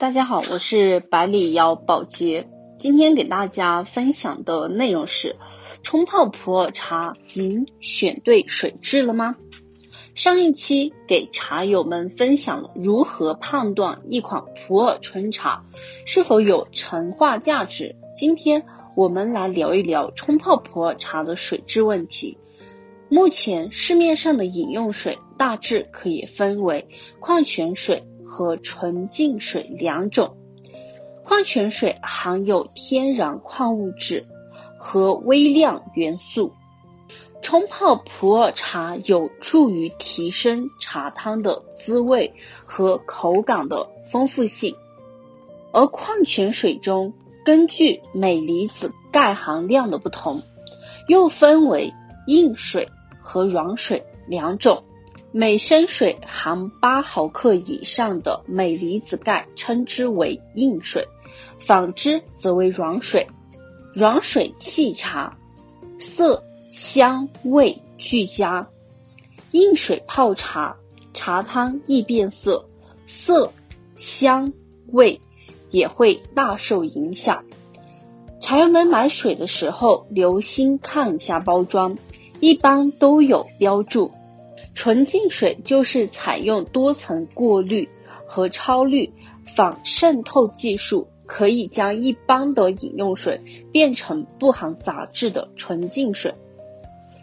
大家好，我是百里瑶宝洁。今天给大家分享的内容是：冲泡普洱茶，您选对水质了吗？上一期给茶友们分享了如何判断一款普洱春茶是否有陈化价值。今天我们来聊一聊冲泡普洱茶的水质问题。目前市面上的饮用水大致可以分为矿泉水。和纯净水两种，矿泉水含有天然矿物质和微量元素。冲泡普洱茶有助于提升茶汤的滋味和口感的丰富性，而矿泉水中根据镁离子钙含量的不同，又分为硬水和软水两种。每升水含八毫克以上的镁离子钙，称之为硬水；反之则为软水。软水沏茶，色香味俱佳；硬水泡茶，茶汤易变色，色香味也会大受影响。茶友们买水的时候，留心看一下包装，一般都有标注。纯净水就是采用多层过滤和超滤仿渗透技术，可以将一般的饮用水变成不含杂质的纯净水。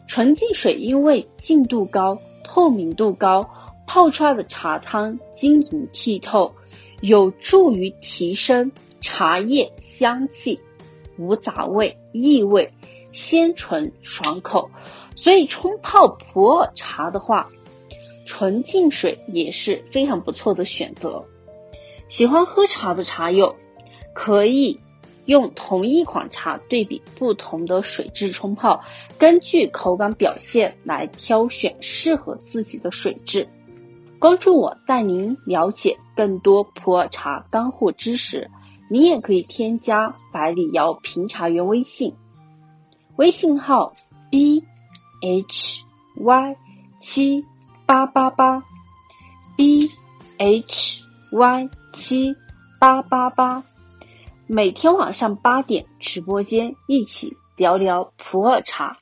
纯净水因为净度高、透明度高，泡出来的茶汤晶莹剔透，有助于提升茶叶香气、无杂味、异味。鲜醇爽口，所以冲泡普洱茶的话，纯净水也是非常不错的选择。喜欢喝茶的茶友，可以用同一款茶对比不同的水质冲泡，根据口感表现来挑选适合自己的水质。关注我，带您了解更多普洱茶干货知识。您也可以添加百里瑶评茶员微信。微信号 b h y 七八八八 b h y 七八八八，每天晚上八点直播间一起聊聊普洱茶。